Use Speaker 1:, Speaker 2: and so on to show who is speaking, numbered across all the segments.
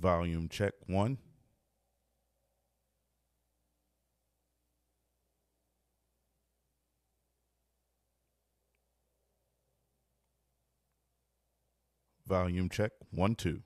Speaker 1: Volume check one. Volume check one, two.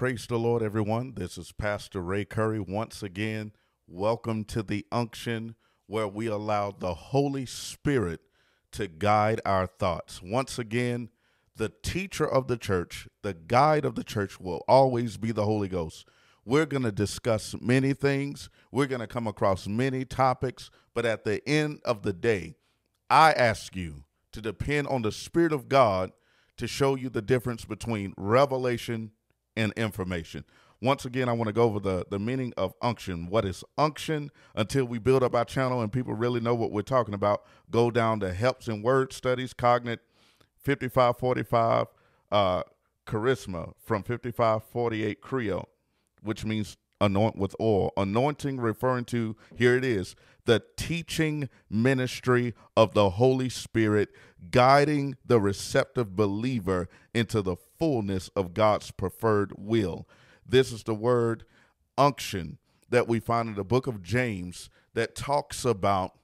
Speaker 1: Praise the Lord, everyone. This is Pastor Ray Curry once again. Welcome to the unction where we allow the Holy Spirit to guide our thoughts. Once again, the teacher of the church, the guide of the church will always be the Holy Ghost. We're going to discuss many things, we're going to come across many topics, but at the end of the day, I ask you to depend on the Spirit of God to show you the difference between revelation and information. Once again, I want to go over the, the meaning of unction. What is unction? Until we build up our channel and people really know what we're talking about, go down to Helps in Word Studies, Cognate 5545, uh, Charisma from 5548 chrio, which means anoint with oil. Anointing referring to, here it is, the teaching ministry of the Holy Spirit, guiding the receptive believer into the fullness of God's preferred will. This is the word unction that we find in the book of James that talks about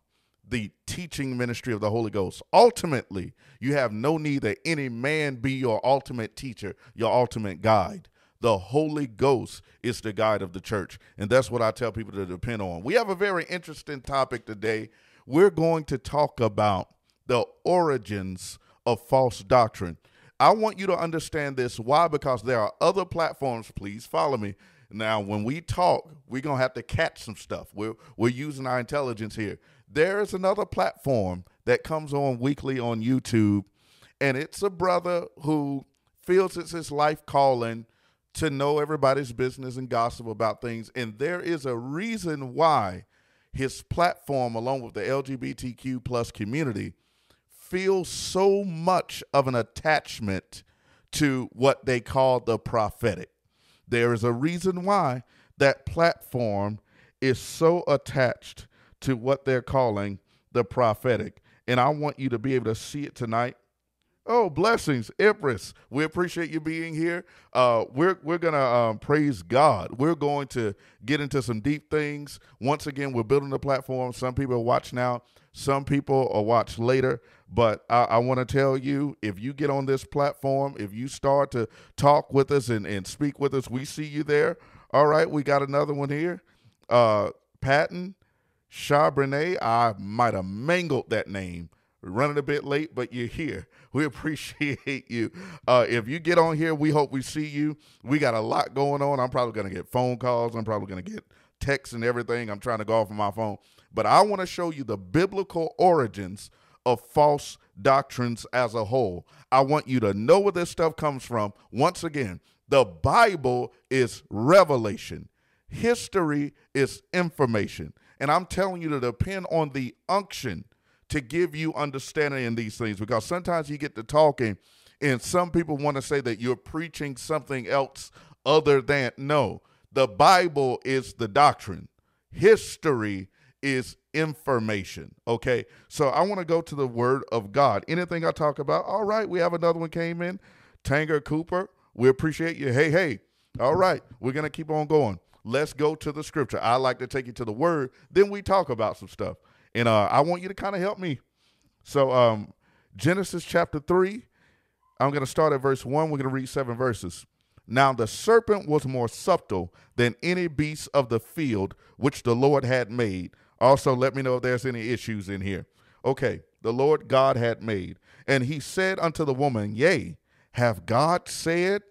Speaker 1: the teaching ministry of the Holy Ghost. Ultimately, you have no need that any man be your ultimate teacher, your ultimate guide. The Holy Ghost is the guide of the church. And that's what I tell people to depend on. We have a very interesting topic today. We're going to talk about the origins of false doctrine. I want you to understand this. Why? Because there are other platforms. Please follow me. Now, when we talk, we're going to have to catch some stuff. We're, we're using our intelligence here. There is another platform that comes on weekly on YouTube, and it's a brother who feels it's his life calling to know everybody's business and gossip about things. And there is a reason why his platform, along with the LGBTQ plus community, feels so much of an attachment to what they call the prophetic. There is a reason why that platform is so attached to what they're calling the prophetic. And I want you to be able to see it tonight. Oh, blessings, Empress. We appreciate you being here. Uh, we're we're gonna um, praise God. We're going to get into some deep things. Once again, we're building the platform. Some people watch now. Some people will watch later. But I, I want to tell you, if you get on this platform, if you start to talk with us and, and speak with us, we see you there. All right, we got another one here. Uh, Patton Charbonnet. I might have mangled that name running a bit late, but you're here. We appreciate you. Uh, if you get on here, we hope we see you. We got a lot going on. I'm probably going to get phone calls. I'm probably going to get texts and everything. I'm trying to go off of my phone. But I want to show you the biblical origins of false doctrines as a whole. I want you to know where this stuff comes from. Once again, the Bible is revelation, history is information. And I'm telling you to depend on the unction to give you understanding in these things because sometimes you get to talking and some people want to say that you're preaching something else other than no the bible is the doctrine history is information okay so i want to go to the word of god anything i talk about all right we have another one came in tanger cooper we appreciate you hey hey all right we're gonna keep on going let's go to the scripture i like to take you to the word then we talk about some stuff and uh, I want you to kind of help me. So, um, Genesis chapter 3, I'm going to start at verse 1. We're going to read seven verses. Now the serpent was more subtle than any beast of the field which the Lord had made. Also, let me know if there's any issues in here. Okay, the Lord God had made. And he said unto the woman, Yea, have God said,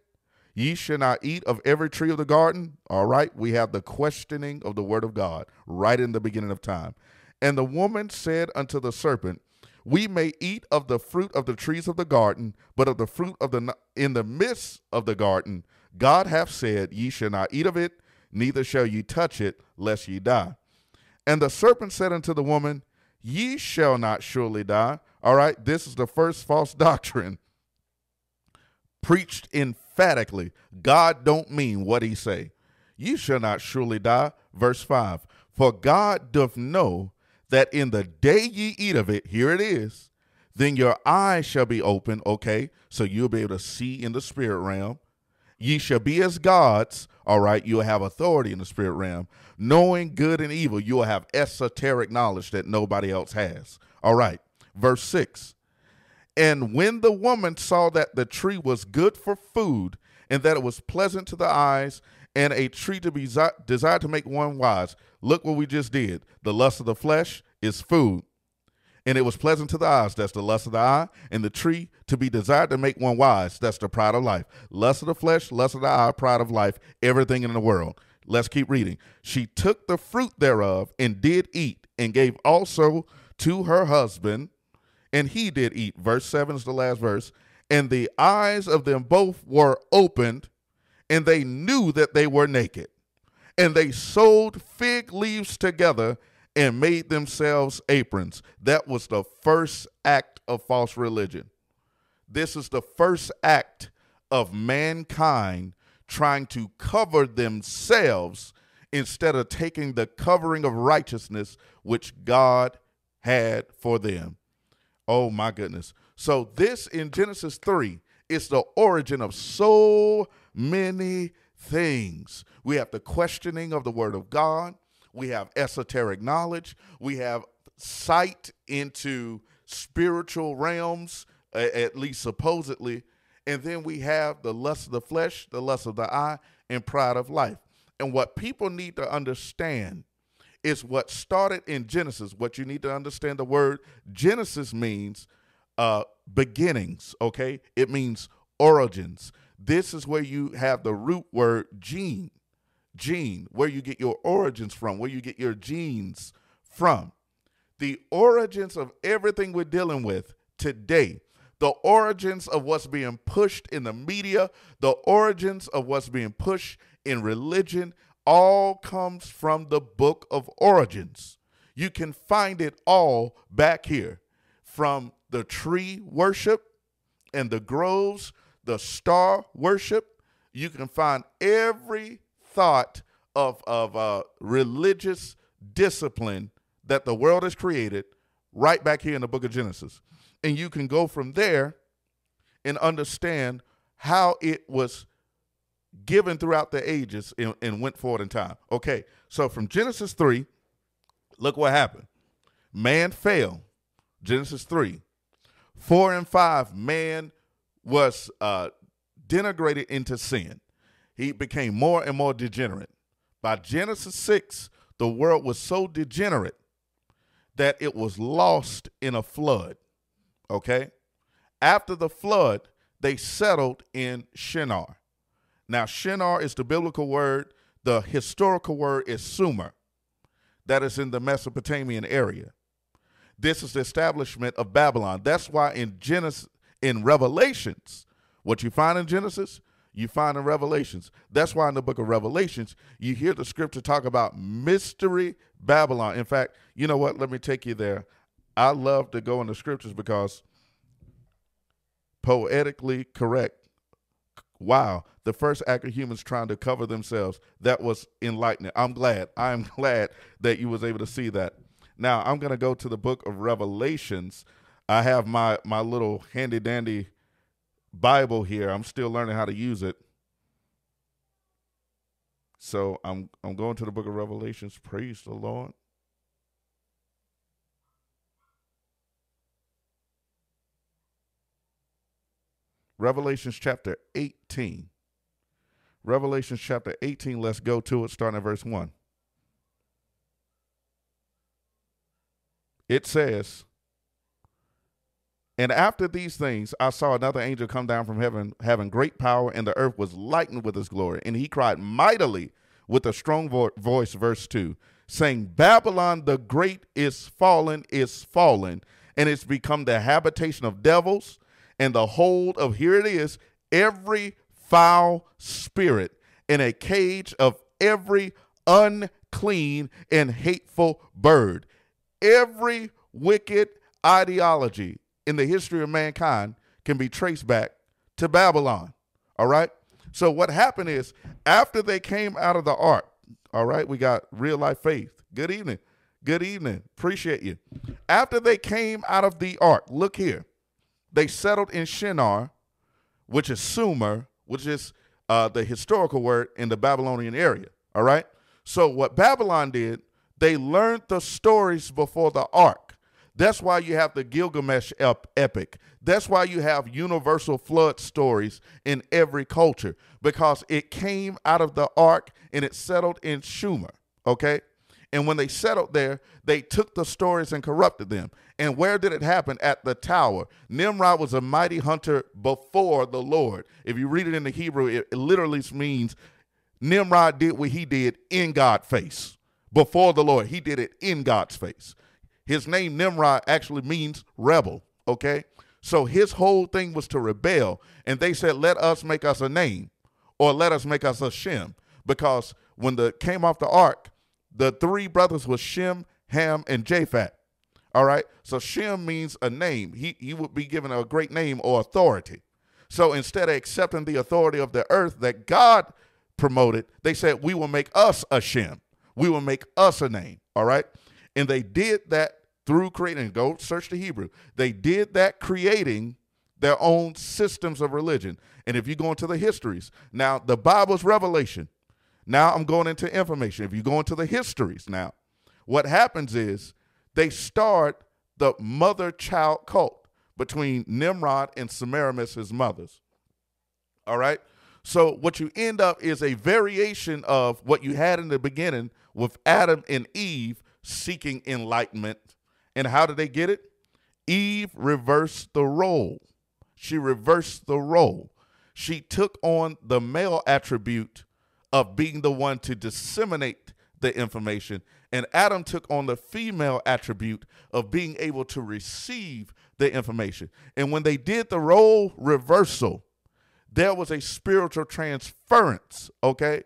Speaker 1: Ye shall not eat of every tree of the garden? All right, we have the questioning of the word of God right in the beginning of time. And the woman said unto the serpent, We may eat of the fruit of the trees of the garden, but of the fruit of the in the midst of the garden, God hath said, Ye shall not eat of it, neither shall ye touch it, lest ye die. And the serpent said unto the woman, Ye shall not surely die. All right, this is the first false doctrine preached emphatically. God don't mean what he say. Ye shall not surely die. Verse 5. For God doth know that in the day ye eat of it, here it is, then your eyes shall be open, okay? So you'll be able to see in the spirit realm. Ye shall be as gods, all right? You'll have authority in the spirit realm. Knowing good and evil, you will have esoteric knowledge that nobody else has. All right. Verse 6 And when the woman saw that the tree was good for food, and that it was pleasant to the eyes, and a tree to be desired to make one wise. Look what we just did. The lust of the flesh is food, and it was pleasant to the eyes. That's the lust of the eye, and the tree to be desired to make one wise. That's the pride of life. Lust of the flesh, lust of the eye, pride of life, everything in the world. Let's keep reading. She took the fruit thereof and did eat, and gave also to her husband, and he did eat. Verse 7 is the last verse. And the eyes of them both were opened, and they knew that they were naked. And they sewed fig leaves together and made themselves aprons. That was the first act of false religion. This is the first act of mankind trying to cover themselves instead of taking the covering of righteousness which God had for them. Oh my goodness. So, this in Genesis 3 is the origin of so many things. We have the questioning of the Word of God, we have esoteric knowledge, we have sight into spiritual realms, at least supposedly, and then we have the lust of the flesh, the lust of the eye, and pride of life. And what people need to understand is what started in Genesis. What you need to understand the word Genesis means uh, beginnings, okay? It means origins. This is where you have the root word gene, gene, where you get your origins from, where you get your genes from. The origins of everything we're dealing with today the origins of what's being pushed in the media, the origins of what's being pushed in religion, all comes from the book of origins. You can find it all back here from the tree worship and the groves, the star worship. You can find every thought of, of uh, religious discipline that the world has created right back here in the book of Genesis and you can go from there and understand how it was given throughout the ages and, and, went forward in time. Okay, so from Genesis 3, look what happened. Man fell. Genesis 3. 4 and 5, man was uh, denigrated into sin. He became more and more degenerate. By Genesis 6, the world was so degenerate that it was lost in a flood. Okay. After the flood, they settled in Shinar. Now, Shinar is the biblical word, the historical word is Sumer, that is in the Mesopotamian area. This is the establishment of Babylon. That's why in Genesis, in Revelations, what you find in Genesis, you find in Revelations. That's why in the book of Revelations, you hear the scripture talk about mystery Babylon. In fact, you know what? Let me take you there. I love to go in the scriptures because poetically correct. Wow, the first act of humans trying to cover themselves. That was enlightening. I'm glad. I'm glad that you was able to see that. Now I'm gonna go to the book of Revelations. I have my my little handy dandy Bible here. I'm still learning how to use it. So I'm I'm going to the book of Revelations. Praise the Lord. Revelations chapter 18. Revelations chapter 18, let's go to it, starting at verse 1. it says, and after these things, I saw another angel come down from heaven, having great power, and the earth was lightened with his glory. And he cried mightily with a strong vo- voice, verse 2, saying, Babylon the great is fallen, is fallen, and it's become the habitation of devils and the hold of, here it is, every foul spirit in a cage of every unclean and hateful bird. Every wicked ideology in the history of mankind can be traced back to Babylon. All right. So what happened is after they came out of the ark, all right, we got real life faith. Good evening. Good evening. Appreciate you. After they came out of the ark, look here. They settled in Shinar, which is Sumer, which is uh, the historical word in the Babylonian area. All right. So what Babylon did, they learned the stories before the ark. That's why you have the Gilgamesh ep- epic. That's why you have universal flood stories in every culture because it came out of the ark and it settled in Shumer, Okay. And when they settled there, they took the stories and corrupted them. And where did it happen? At the tower. Nimrod was a mighty hunter before the Lord. If you read it in the Hebrew, it, it literally means Nimrod did what he did in God's face. Before the Lord, he did it in God's face. His name Nimrod actually means rebel, okay? So his whole thing was to rebel. And they said, let us make us a name or let us make us a Shem. Because when the came off the ark, the three brothers were Shem, Ham, and Japheth. All right. So Shem means a name. He, he would be given a great name or authority. So instead of accepting the authority of the earth that God promoted, they said, We will make us a Shem. We will make us a name. All right. And they did that through creating, go search the Hebrew. They did that creating their own systems of religion. And if you go into the histories, now the Bible's revelation. Now I'm going into information. If you go into the histories now, what happens is they start the mother child cult between Nimrod and Semiramis, his mothers. All right. So what you end up is a variation of what you had in the beginning with Adam and Eve seeking enlightenment. And how did they get it? Eve reversed the role. She reversed the role. She took on the male attribute of being the one to disseminate the information, and Adam took on the female attribute of being able to receive the information. And when they did the role reversal, there was a spiritual transference, okay?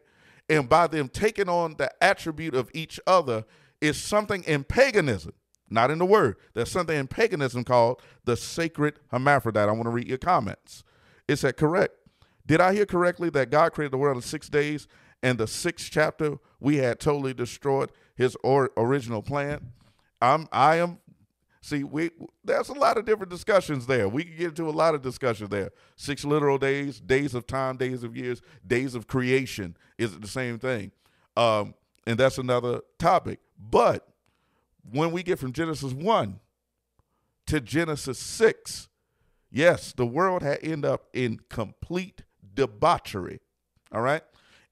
Speaker 1: And by them taking on the attribute of each other is something in paganism, not in the word. There's something in paganism called the sacred hermaphrodite. I want to read your comments. Is that correct? Did I hear correctly that God created the world in six days and the sixth chapter we had totally destroyed his or, original plan? I'm I am see we there's a lot of different discussions there. We can get into a lot of discussion there. Six literal days, days of time, days of years, days of creation. Is it the same thing? Um, and that's another topic. But when we get from Genesis 1 to Genesis 6, yes, the world had ended up in complete debauchery. All right.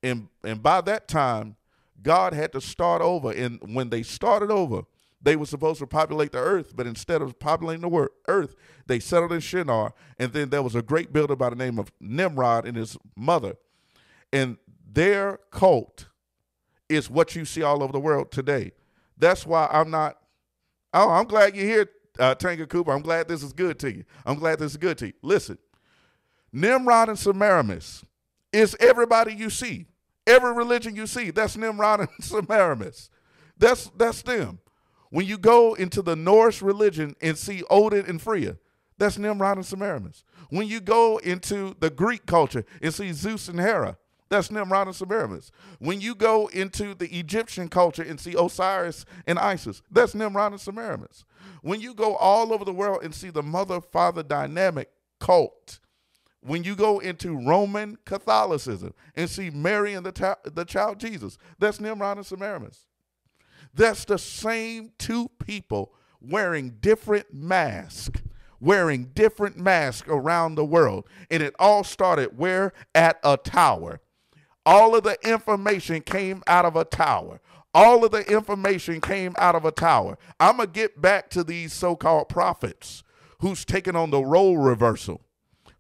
Speaker 1: And and by that time, God had to start over. And when they started over, they were supposed to populate the earth, but instead of populating the earth, they settled in Shinar. And then there was a great builder by the name of Nimrod and his mother. And their cult is what you see all over the world today. That's why I'm not. Oh, I'm glad you're here, uh, Tanker Cooper. I'm glad this is good to you. I'm glad this is good to you. Listen, Nimrod and Semiramis is everybody you see. Every religion you see, that's Nimrod and Semiramis. That's that's them. When you go into the Norse religion and see Odin and Freya, that's Nimrod and Semiramis. When you go into the Greek culture and see Zeus and Hera, that's Nimrod and Semiramis. When you go into the Egyptian culture and see Osiris and Isis, that's Nimrod and Semiramis. When you go all over the world and see the mother father dynamic cult, when you go into Roman Catholicism and see Mary and the, ta- the child Jesus, that's Nimrod and Semiramis. That's the same two people wearing different masks, wearing different masks around the world. And it all started where? At a tower. All of the information came out of a tower. All of the information came out of a tower. I'm going to get back to these so called prophets who's taking on the role reversal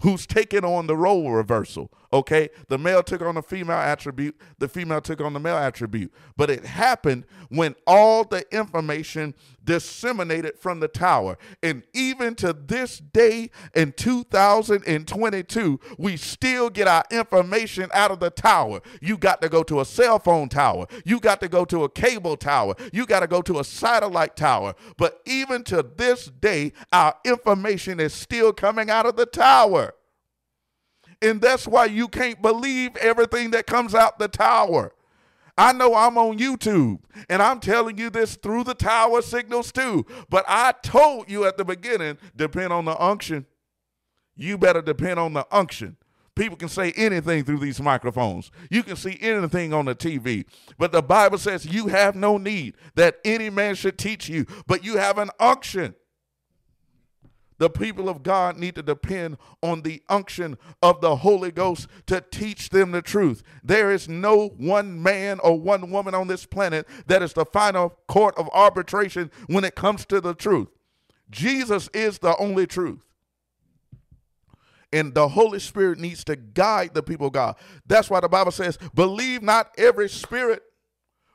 Speaker 1: who's taking on the role reversal. Okay, the male took on the female attribute, the female took on the male attribute. But it happened when all the information disseminated from the tower. And even to this day in 2022, we still get our information out of the tower. You got to go to a cell phone tower, you got to go to a cable tower, you got to go to a satellite tower. But even to this day, our information is still coming out of the tower. And that's why you can't believe everything that comes out the tower. I know I'm on YouTube and I'm telling you this through the tower signals too. But I told you at the beginning depend on the unction. You better depend on the unction. People can say anything through these microphones. You can see anything on the TV. But the Bible says you have no need that any man should teach you, but you have an unction. The people of God need to depend on the unction of the Holy Ghost to teach them the truth. There is no one man or one woman on this planet that is the final court of arbitration when it comes to the truth. Jesus is the only truth. And the Holy Spirit needs to guide the people of God. That's why the Bible says, believe not every spirit,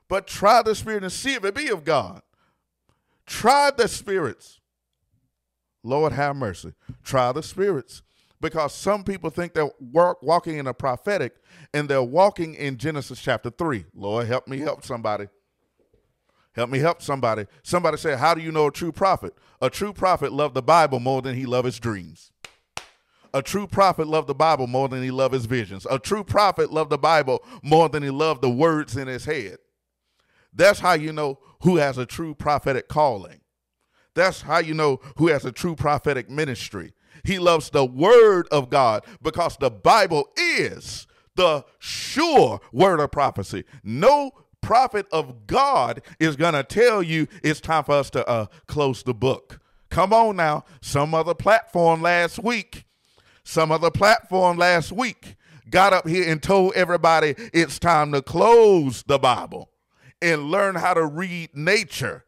Speaker 1: but try the spirit and see if it be of God. Try the spirits Lord have mercy. Try the spirits. Because some people think they're walking in a prophetic and they're walking in Genesis chapter 3. Lord, help me help somebody. Help me help somebody. Somebody said, How do you know a true prophet? A true prophet loved the Bible more than he loved his dreams. A true prophet loved the Bible more than he loved his visions. A true prophet loved the Bible more than he loved the words in his head. That's how you know who has a true prophetic calling. That's how you know who has a true prophetic ministry. He loves the word of God because the Bible is the sure word of prophecy. No prophet of God is going to tell you it's time for us to uh, close the book. Come on now. Some other platform last week, some other platform last week got up here and told everybody it's time to close the Bible and learn how to read nature.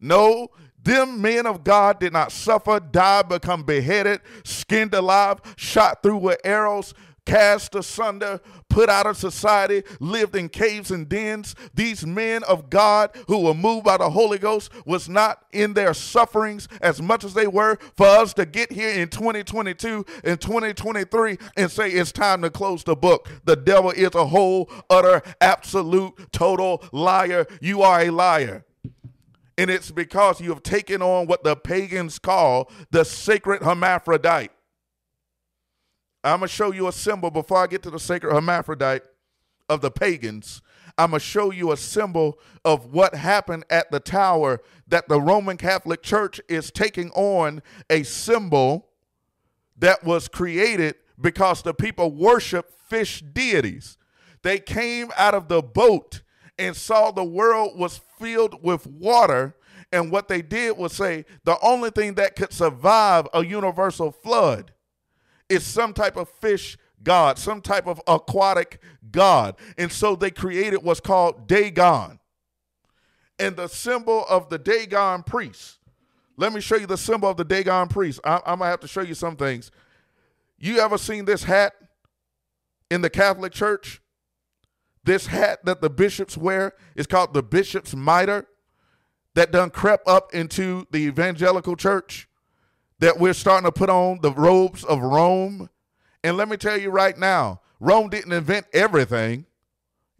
Speaker 1: No, them men of God did not suffer, die, become beheaded, skinned alive, shot through with arrows, cast asunder, put out of society, lived in caves and dens. These men of God who were moved by the Holy Ghost was not in their sufferings as much as they were for us to get here in 2022 and 2023 and say it's time to close the book. The devil is a whole, utter, absolute, total liar. You are a liar. And it's because you have taken on what the pagans call the sacred hermaphrodite. I'm going to show you a symbol before I get to the sacred hermaphrodite of the pagans. I'm going to show you a symbol of what happened at the tower that the Roman Catholic Church is taking on a symbol that was created because the people worship fish deities. They came out of the boat and saw the world was filled with water. And what they did was say the only thing that could survive a universal flood is some type of fish god, some type of aquatic god. And so they created what's called Dagon. And the symbol of the Dagon priest. Let me show you the symbol of the Dagon priest. I, am going to have to show you some things. You ever seen this hat in the Catholic Church? This hat that the bishops wear is called the bishop's mitre that done crept up into the evangelical church that we're starting to put on the robes of Rome. And let me tell you right now, Rome didn't invent everything.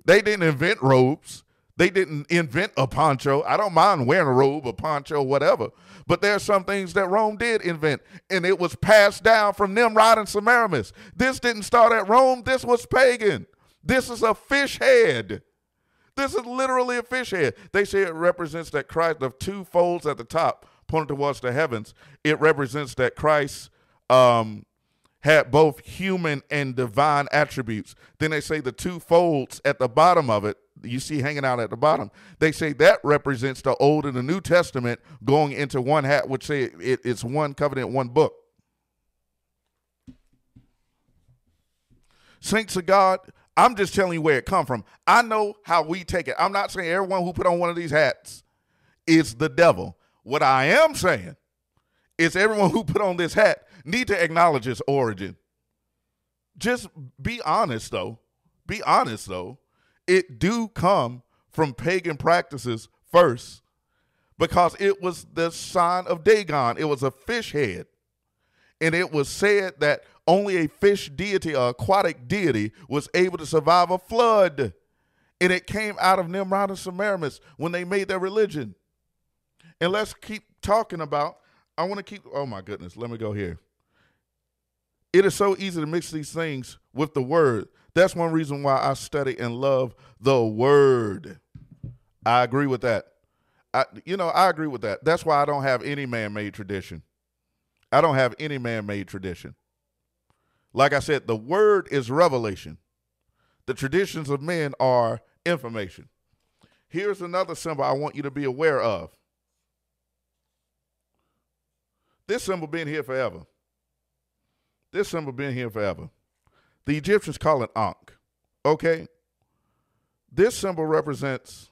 Speaker 1: They didn't invent robes. They didn't invent a poncho. I don't mind wearing a robe, a poncho, whatever. But there are some things that Rome did invent, and it was passed down from Nimrod and Semiramis. This didn't start at Rome. This was pagan. This is a fish head. This is literally a fish head. They say it represents that Christ, of two folds at the top pointing towards the heavens, it represents that Christ um, had both human and divine attributes. Then they say the two folds at the bottom of it, you see hanging out at the bottom, they say that represents the Old and the New Testament going into one hat, which say it, it's one covenant, one book. Saints of God, I'm just telling you where it come from. I know how we take it. I'm not saying everyone who put on one of these hats is the devil. What I am saying is everyone who put on this hat need to acknowledge its origin. Just be honest though. Be honest though. It do come from pagan practices first because it was the sign of Dagon. It was a fish head. And it was said that only a fish deity, or aquatic deity, was able to survive a flood. And it came out of Nimrod and Semiramis when they made their religion. And let's keep talking about, I want to keep, oh my goodness, let me go here. It is so easy to mix these things with the word. That's one reason why I study and love the word. I agree with that. I, you know, I agree with that. That's why I don't have any man made tradition. I don't have any man made tradition. Like I said, the word is revelation, the traditions of men are information. Here's another symbol I want you to be aware of. This symbol been here forever. This symbol been here forever. The Egyptians call it Ankh. Okay? This symbol represents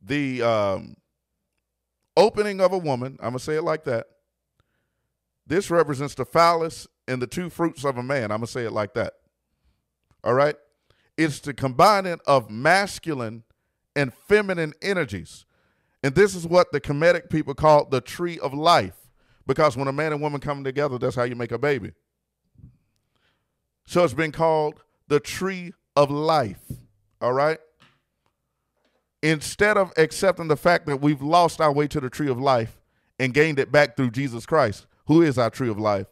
Speaker 1: the um, opening of a woman. I'm going to say it like that. This represents the phallus and the two fruits of a man. I'm going to say it like that. All right? It's the combining of masculine and feminine energies. And this is what the Kemetic people call the tree of life. Because when a man and woman come together, that's how you make a baby. So it's been called the tree of life. All right? Instead of accepting the fact that we've lost our way to the tree of life and gained it back through Jesus Christ, who is our tree of life,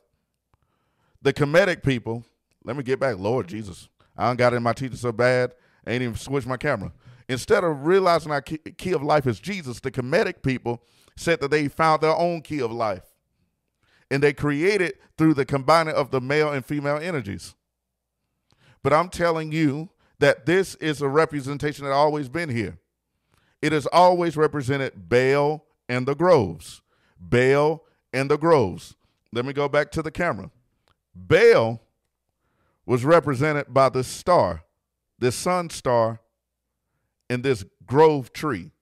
Speaker 1: the Kemetic people, let me get back, Lord Jesus. I don't got in my teacher so bad, I ain't even switched my camera. Instead of realizing our key of life is Jesus, the Kemetic people said that they found their own key of life and they created through the combining of the male and female energies. But I'm telling you that this is a representation that always been here. It has always represented Baal and the groves. Baal and the groves. Let me go back to the camera. Baal was represented by the star, the sun star, in this grove tree.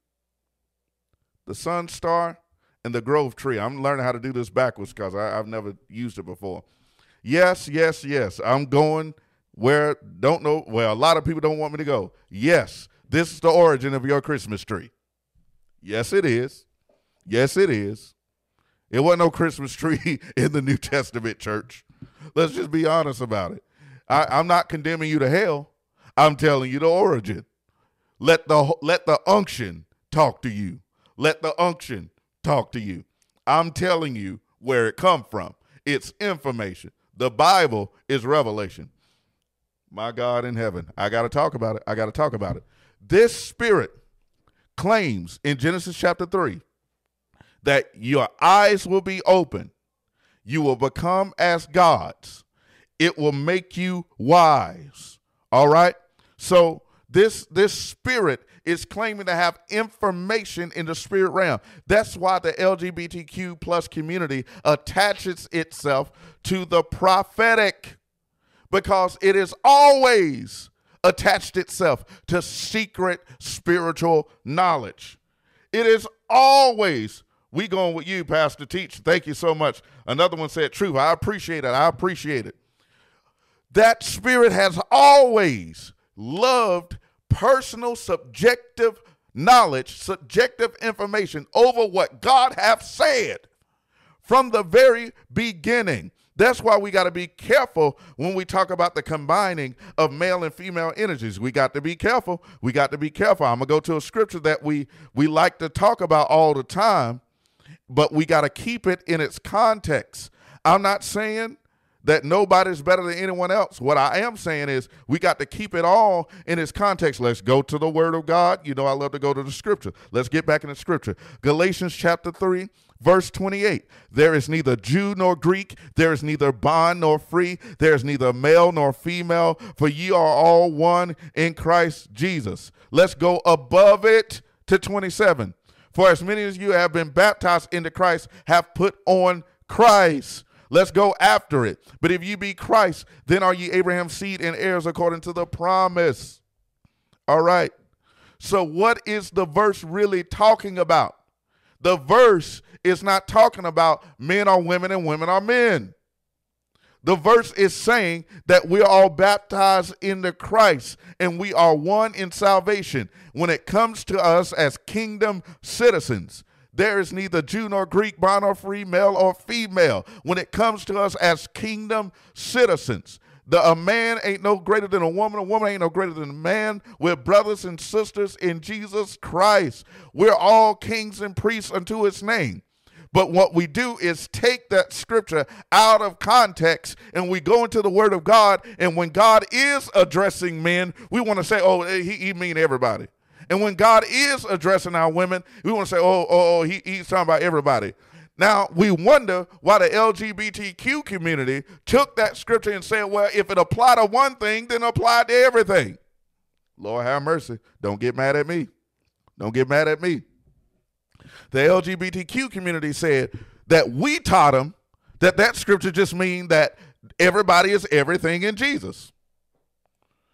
Speaker 1: The sun star and the grove tree. I'm learning how to do this backwards because I've never used it before. Yes, yes, yes. I'm going where don't know where a lot of people don't want me to go. Yes, this is the origin of your Christmas tree. Yes, it is. Yes, it is. It wasn't no Christmas tree in the New Testament church. Let's just be honest about it. I, I'm not condemning you to hell. I'm telling you the origin. Let the let the unction talk to you. Let the unction talk to you. I'm telling you where it come from. It's information. The Bible is revelation. My God in heaven. I got to talk about it. I got to talk about it. This spirit claims in Genesis chapter 3 that your eyes will be open. You will become as gods. It will make you wise. All right? So this this spirit is claiming to have information in the spirit realm. That's why the LGBTQ plus community attaches itself to the prophetic because it is always attached itself to secret spiritual knowledge. It is always we going with you, Pastor Teach. Thank you so much. Another one said, "Truth." I appreciate it. I appreciate it. That spirit has always loved personal subjective knowledge, subjective information over what God hath said from the very beginning. That's why we got to be careful when we talk about the combining of male and female energies. We got to be careful. We got to be careful. I'm going to go to a scripture that we we like to talk about all the time, but we got to keep it in its context. I'm not saying that nobody's better than anyone else. What I am saying is we got to keep it all in its context. Let's go to the word of God. You know, I love to go to the scripture. Let's get back in the scripture. Galatians chapter 3, verse 28. There is neither Jew nor Greek, there is neither bond nor free, there is neither male nor female, for ye are all one in Christ Jesus. Let's go above it to 27. For as many as you have been baptized into Christ have put on Christ. Let's go after it. But if you be Christ, then are ye Abraham's seed and heirs according to the promise. All right. So, what is the verse really talking about? The verse is not talking about men are women and women are men. The verse is saying that we're all baptized into Christ and we are one in salvation. When it comes to us as kingdom citizens, there is neither Jew nor Greek, bond or free, male or female. When it comes to us as kingdom citizens, the, a man ain't no greater than a woman. A woman ain't no greater than a man. We're brothers and sisters in Jesus Christ. We're all kings and priests unto his name. But what we do is take that scripture out of context and we go into the word of God. And when God is addressing men, we want to say, oh, eh, he, he mean everybody. And when God is addressing our women, we want to say, oh, oh, oh he, he's talking about everybody. Now, we wonder why the LGBTQ community took that scripture and said, well, if it applied to one thing, then apply to everything. Lord have mercy. Don't get mad at me. Don't get mad at me the LGBTQ community said that we taught them that that scripture just mean that everybody is everything in Jesus.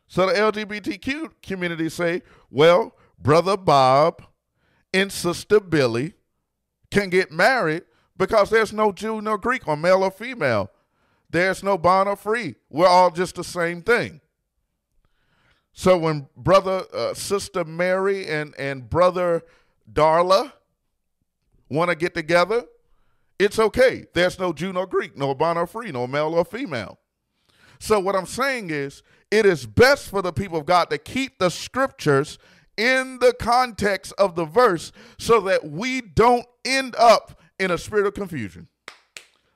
Speaker 1: So the LGBTQ community say, well, brother Bob and sister Billy can get married because there's no Jew nor Greek or male or female. There's no bond or free. We're all just the same thing. So when brother, uh, sister Mary, and and brother Darla want to get together, it's okay. There's no Jew nor Greek, no bond or free, no male or female. So what I'm saying is, it is best for the people of God to keep the scriptures in the context of the verse so that we don't end up in a spirit of confusion.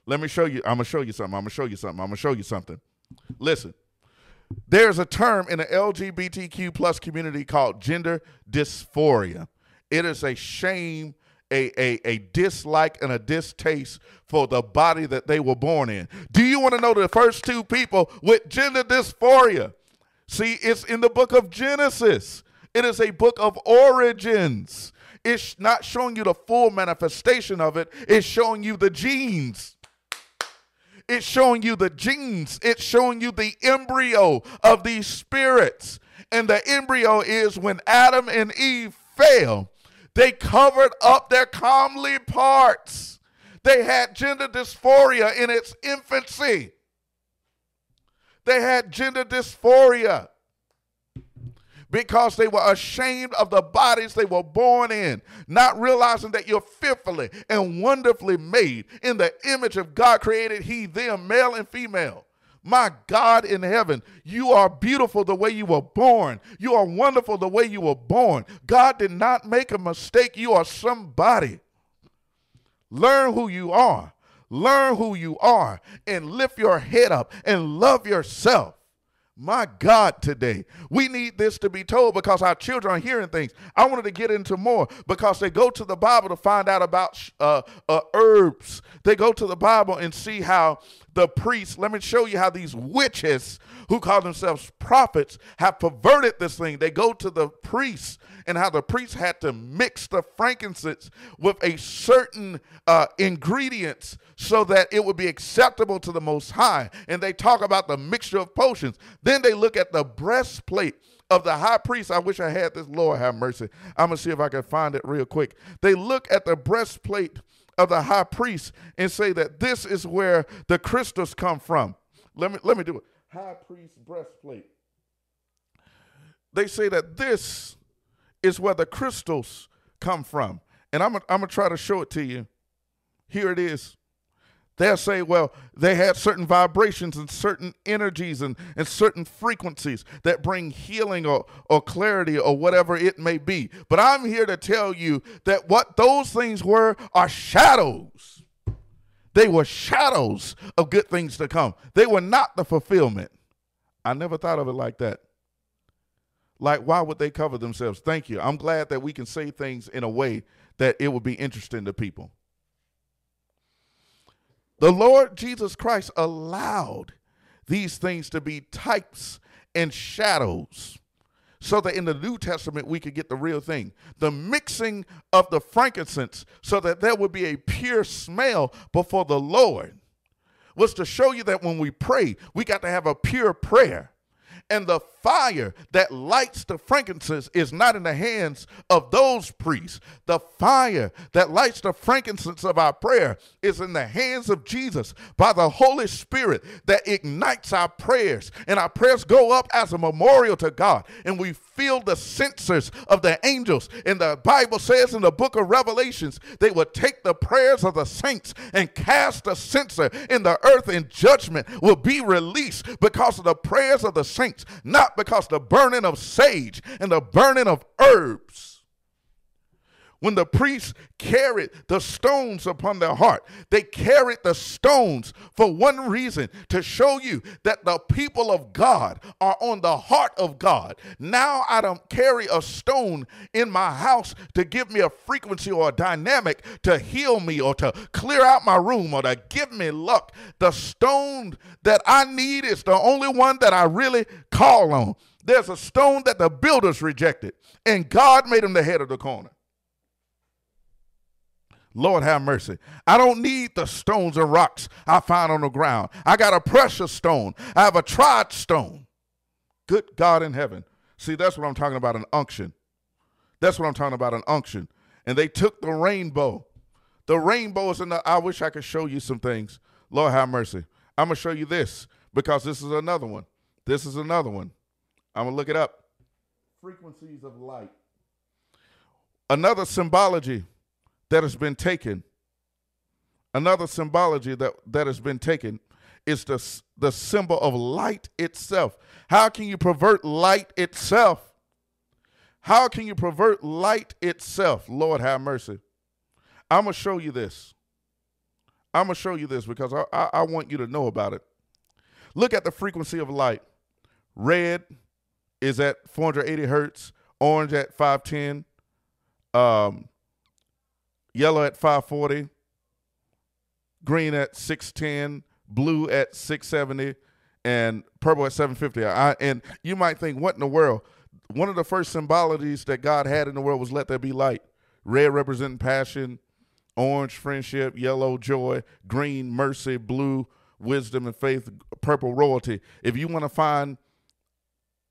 Speaker 1: Let me show you. I'm gonna show you something. I'm gonna show you something. I'm gonna show you something. Listen, there's a term in the LGBTQ plus community called gender dysphoria. It is a shame a, a, a dislike and a distaste for the body that they were born in. Do you want to know the first two people with gender dysphoria? See, it's in the book of Genesis. It is a book of origins. It's not showing you the full manifestation of it, it's showing you the genes. It's showing you the genes. It's showing you the embryo of these spirits. And the embryo is when Adam and Eve fell they covered up their comely parts. They had gender dysphoria in its infancy. They had gender dysphoria because they were ashamed of the bodies they were born in, not realizing that you're fearfully and wonderfully made in the image of God created He, them, male and female. My God in heaven, you are beautiful the way you were born. You are wonderful the way you were born. God did not make a mistake. You are somebody. Learn who you are. Learn who you are and lift your head up and love yourself. My God, today we need this to be told because our children are hearing things. I wanted to get into more because they go to the Bible to find out about uh, uh, herbs. They go to the Bible and see how the priests, let me show you how these witches who call themselves prophets have perverted this thing. They go to the priests and how the priests had to mix the frankincense with a certain uh, ingredients so that it would be acceptable to the Most High. And they talk about the mixture of potions. Then they look at the breastplate of the high priest. I wish I had this. Lord have mercy. I'm going to see if I can find it real quick. They look at the breastplate of the high priest and say that this is where the crystals come from. Let me let me do it. High priest breastplate. They say that this is where the crystals come from. And I'm, going to try to show it to you. Here it is. They'll say, well, they had certain vibrations and certain energies and, and certain frequencies that bring healing or, or clarity or whatever it may be. But I'm here to tell you that what those things were are shadows. They were shadows of good things to come. They were not the fulfillment. I never thought of it like that. Like, why would they cover themselves? Thank you. I'm glad that we can say things in a way that it would be interesting to people. The Lord Jesus Christ allowed these things to be types and shadows so that in the New Testament we could get the real thing. The mixing of the frankincense so that there would be a pure smell before the Lord was to show you that when we pray, we got to have a pure prayer. And the fire that lights the frankincense is not in the hands of those priests. The fire that lights the frankincense of our prayer is in the hands of Jesus by the Holy Spirit that ignites our prayers. And our prayers go up as a memorial to God. And we feel the censers of the angels. And the Bible says in the book of Revelations, they will take the prayers of the saints and cast a censer in the earth, and judgment will be released because of the prayers of the saints, not because the burning of sage and the burning of herbs when the priests carried the stones upon their heart, they carried the stones for one reason to show you that the people of God are on the heart of God. Now I don't carry a stone in my house to give me a frequency or a dynamic to heal me or to clear out my room or to give me luck. The stone that I need is the only one that I really call on. There's a stone that the builders rejected, and God made him the head of the corner. Lord have mercy. I don't need the stones and rocks I find on the ground. I got a precious stone. I have a tried stone. Good God in heaven. See, that's what I'm talking about an unction. That's what I'm talking about an unction. And they took the rainbow. The rainbow is in the, I wish I could show you some things. Lord have mercy. I'm going to show you this because this is another one. This is another one. I'm going to look it up. Frequencies of light. Another symbology that has been taken, another symbology that, that has been taken is the, the symbol of light itself. How can you pervert light itself? How can you pervert light itself? Lord have mercy. I'm going to show you this. I'm going to show you this because I, I, I, want you to know about it. Look at the frequency of light. Red is at 480 hertz, orange at 510, um, yellow at 540, green at 610, blue at 670, and purple at 750. I, and you might think, what in the world? One of the first symbologies that God had in the world was let there be light. Red representing passion, orange friendship, yellow joy, green mercy, blue wisdom and faith, purple royalty. If you want to find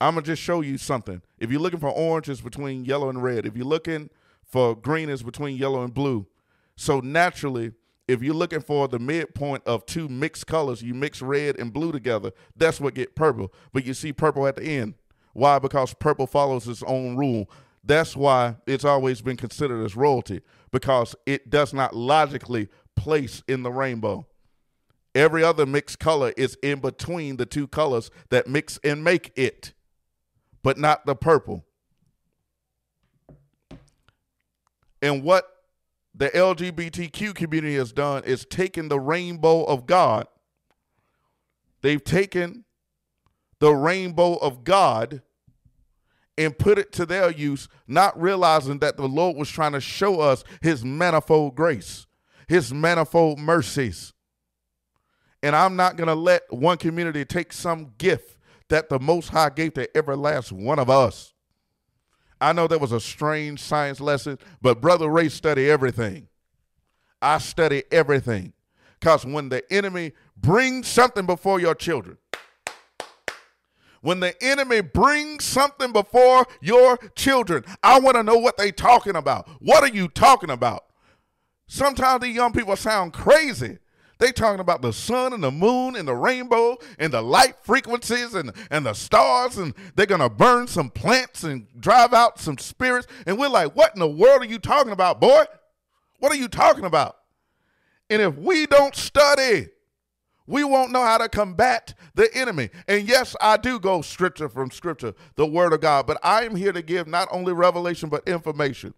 Speaker 1: I'm gonna just show you something. If you're looking for orange, it's between yellow and red. If you're looking for green is between yellow and blue. So naturally, if you're looking for the midpoint of two mixed colors, you mix red and blue together, that's what get purple. But you see purple at the end. Why? Because purple follows its own rule. That's why it's always been considered as royalty, because it does not logically place in the rainbow. Every other mixed color is in between the two colors that mix and make it, but not the purple. And what the LGBTQ community has done is taken the rainbow of God. They've taken the rainbow of God and put it to their use, not realizing that the Lord was trying to show us his manifold grace, his manifold mercies. And I'm not going to let one community take some gift that the Most High gave to every last one of us. I know that was a strange science lesson, but Brother Ray study everything. I study everything. Because when the enemy brings something before your children, when the enemy brings something before your children, I want to know what they talking about. What are you talking about? Sometimes the young people sound crazy they talking about the sun and the moon and the rainbow and the light frequencies and, and the stars and they're to burn some plants and drive out some spirits. And we're like, what in the world are you talking about, boy? What are you talking about? And if we don't study, we won't know how to combat the enemy. And yes, I do go scripture from scripture, the word of God, but I am here to give not only revelation, but information.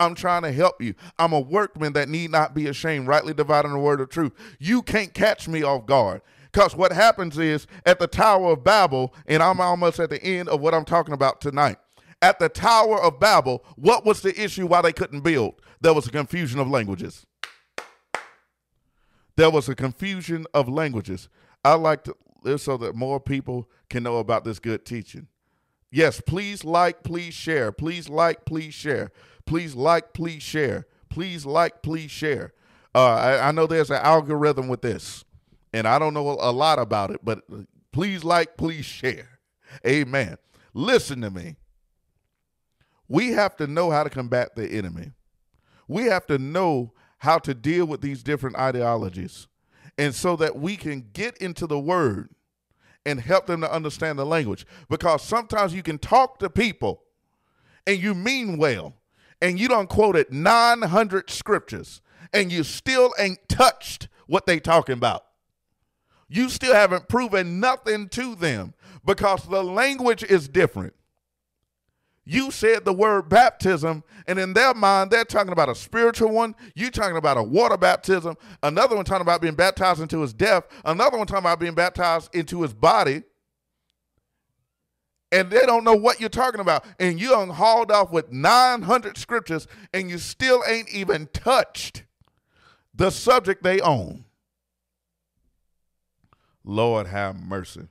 Speaker 1: I'm trying to help you. I'm a workman that need not be ashamed, rightly dividing the word of truth. You can't catch me off guard. Because what happens is at the Tower of Babel, and I'm almost at the end of what I'm talking about tonight. At the Tower of Babel, what was the issue why they couldn't build? There was a confusion of languages. There was a confusion of languages. I like to this so that more people can know about this good teaching. Yes, please like, please share. Please like, please share. Please like, please share. Please like, please share. Uh, I, I know there's an algorithm with this, And I don't know a lot about it, but please like, please share. Amen. Listen to me. We have to know how to combat the enemy. We have to know how to deal with these different ideologies. And so that we can get into the word and help them to understand the language. Because sometimes you can talk to people and you mean well, and you don't quoted 900 scriptures, and you still ain't touched what they talking about. You still haven't proven nothing to them because the language is different. You said the word baptism, and in their mind, they're talking about a spiritual one. You talking about a water baptism. Another one talking about being baptized into his death. Another one talking about being baptized into his body. And they don't know what you're talking about. And you are hauled off with 900 scriptures, and you still ain't even touched the subject they own. Lord have mercy.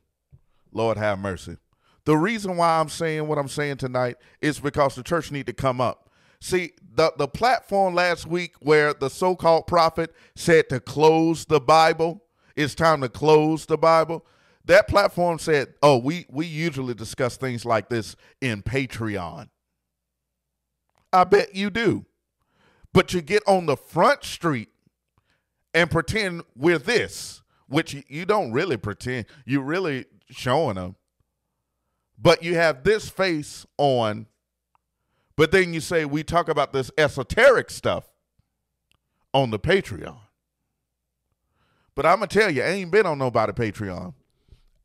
Speaker 1: Lord have mercy. The reason why I'm saying what I'm saying tonight is because the church need to come up. See, the, the platform last week where the so-called prophet said to close the Bible, it's time to close the Bible. That platform said, "Oh, we we usually discuss things like this in Patreon." I bet you do. But you get on the front street and pretend we're this, which you don't really pretend. You're really showing them but you have this face on, but then you say we talk about this esoteric stuff on the Patreon. But I'm gonna tell you, I ain't been on nobody Patreon.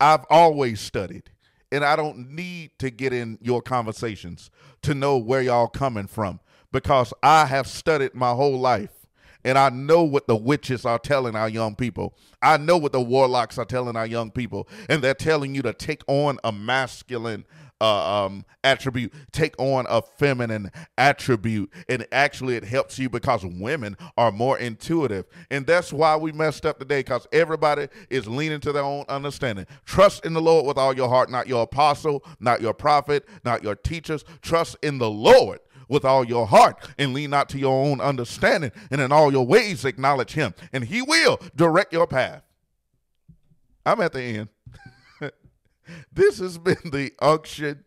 Speaker 1: I've always studied, and I don't need to get in your conversations to know where y'all coming from because I have studied my whole life and I know what the witches are telling our young people. I know what the warlocks are telling our young people. And they're telling you to take on a masculine uh, um, attribute, take on a feminine attribute. And actually, it helps you because women are more intuitive. And that's why we messed up today because everybody is leaning to their own understanding. Trust in the Lord with all your heart, not your apostle, not your prophet, not your teachers. Trust in the Lord with all your heart and lean not to your own understanding and in all your ways acknowledge him and he will direct your path. I'm at the end. This has been the unction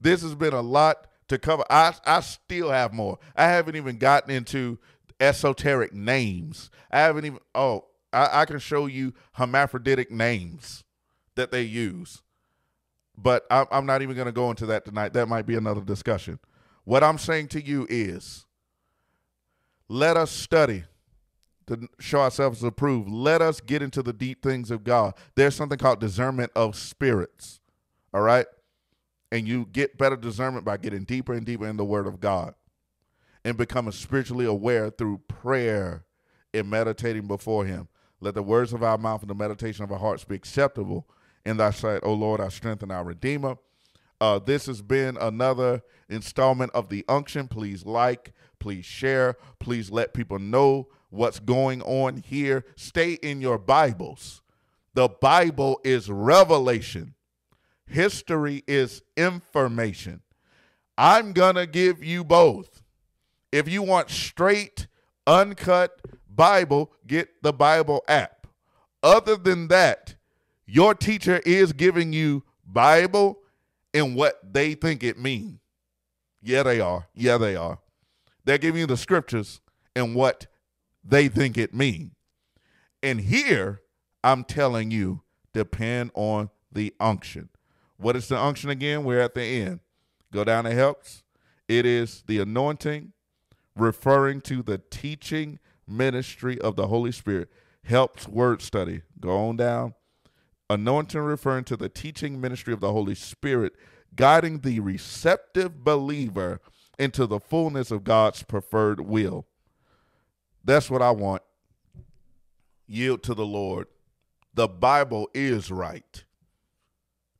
Speaker 1: this has been a lot to cover. I i still have more. I haven't even gotten into esoteric names. I haven't even oh i, I can show you hermaphroditic names that they use. But I'm not even going to go into that tonight. That might be another discussion. What I'm saying to you is let us study to show ourselves approved. Let us get into the deep things of God. There's something called discernment of spirits. All right? And you get better discernment by getting deeper and deeper in the Word of God and becoming spiritually aware through prayer and meditating before Him. Let the words of our mouth and the meditation of our hearts be acceptable in thy sight, O Lord, our strength and our Redeemer. Uh, this has been another installment of the unction. Please like, please share, please let people know what's going on here. Stay in your Bibles. The Bible is revelation, history is information. I'm going to give you both. If you want straight, uncut Bible, get the Bible app. Other than that, your teacher is giving you Bible and what they think it means. Yeah, they are. Yeah, they are. They're giving you the scriptures and what they think it means. And here, I'm telling you, depend on the unction. What is the unction again? We're at the end. Go down to helps. It is the anointing, referring to the teaching ministry of the Holy Spirit. Helps word study. Go on down. Anointing referring to the teaching ministry of the Holy Spirit, guiding the receptive believer into the fullness of God's preferred will. That's what I want. Yield to the Lord. The Bible is right.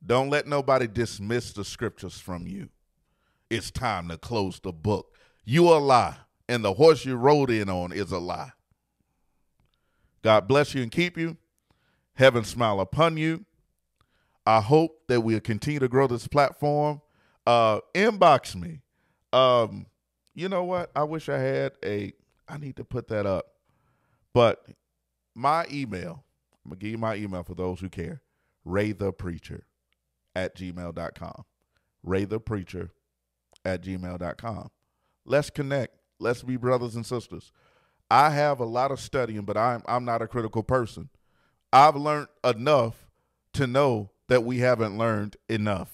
Speaker 1: Don't let nobody dismiss the scriptures from you. It's time to close the book. You a lie, and the horse you rode in on is a lie. God bless you and keep you. Heaven smile upon you. I hope that we'll continue to grow this platform. Uh, inbox me. Um, you know what? I wish I had a. I need to put that up, but my email. I'm going to give you my email for those who care. Ray the Preacher at gmail.com. Ray the Preacher at gmail.com. Let's connect. Let's be brothers and sisters. I have a lot of studying, but I'm I'm not a critical person. I've learned enough to know that we haven't learned enough.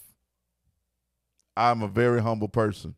Speaker 1: I'm a very humble person.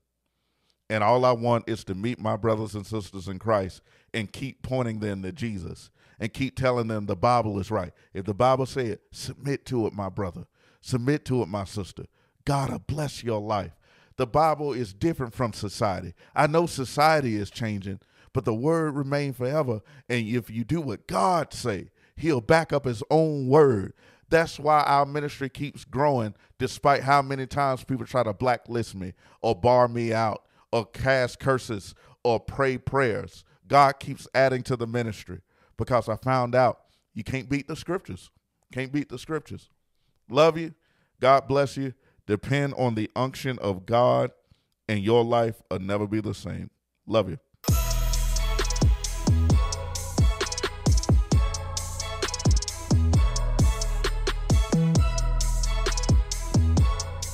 Speaker 1: And all I want is to meet my brothers and sisters in Christ and keep pointing them to Jesus and keep telling them the Bible is right. If the Bible said, submit to it, my brother. Submit to it, my sister. God will bless your life. The Bible is different from society. I know society is changing, but the word remain forever. And if you do what God say, he'll back up his own word. That's why our ministry keeps growing despite how many times people try to blacklist me or bar me out or cast curses or pray prayers. God keeps adding to the ministry because I found out you can't beat the scriptures. Can't beat the scriptures. Love you. God bless you. Depend on the unction of God, and your life will never be the same. Love you.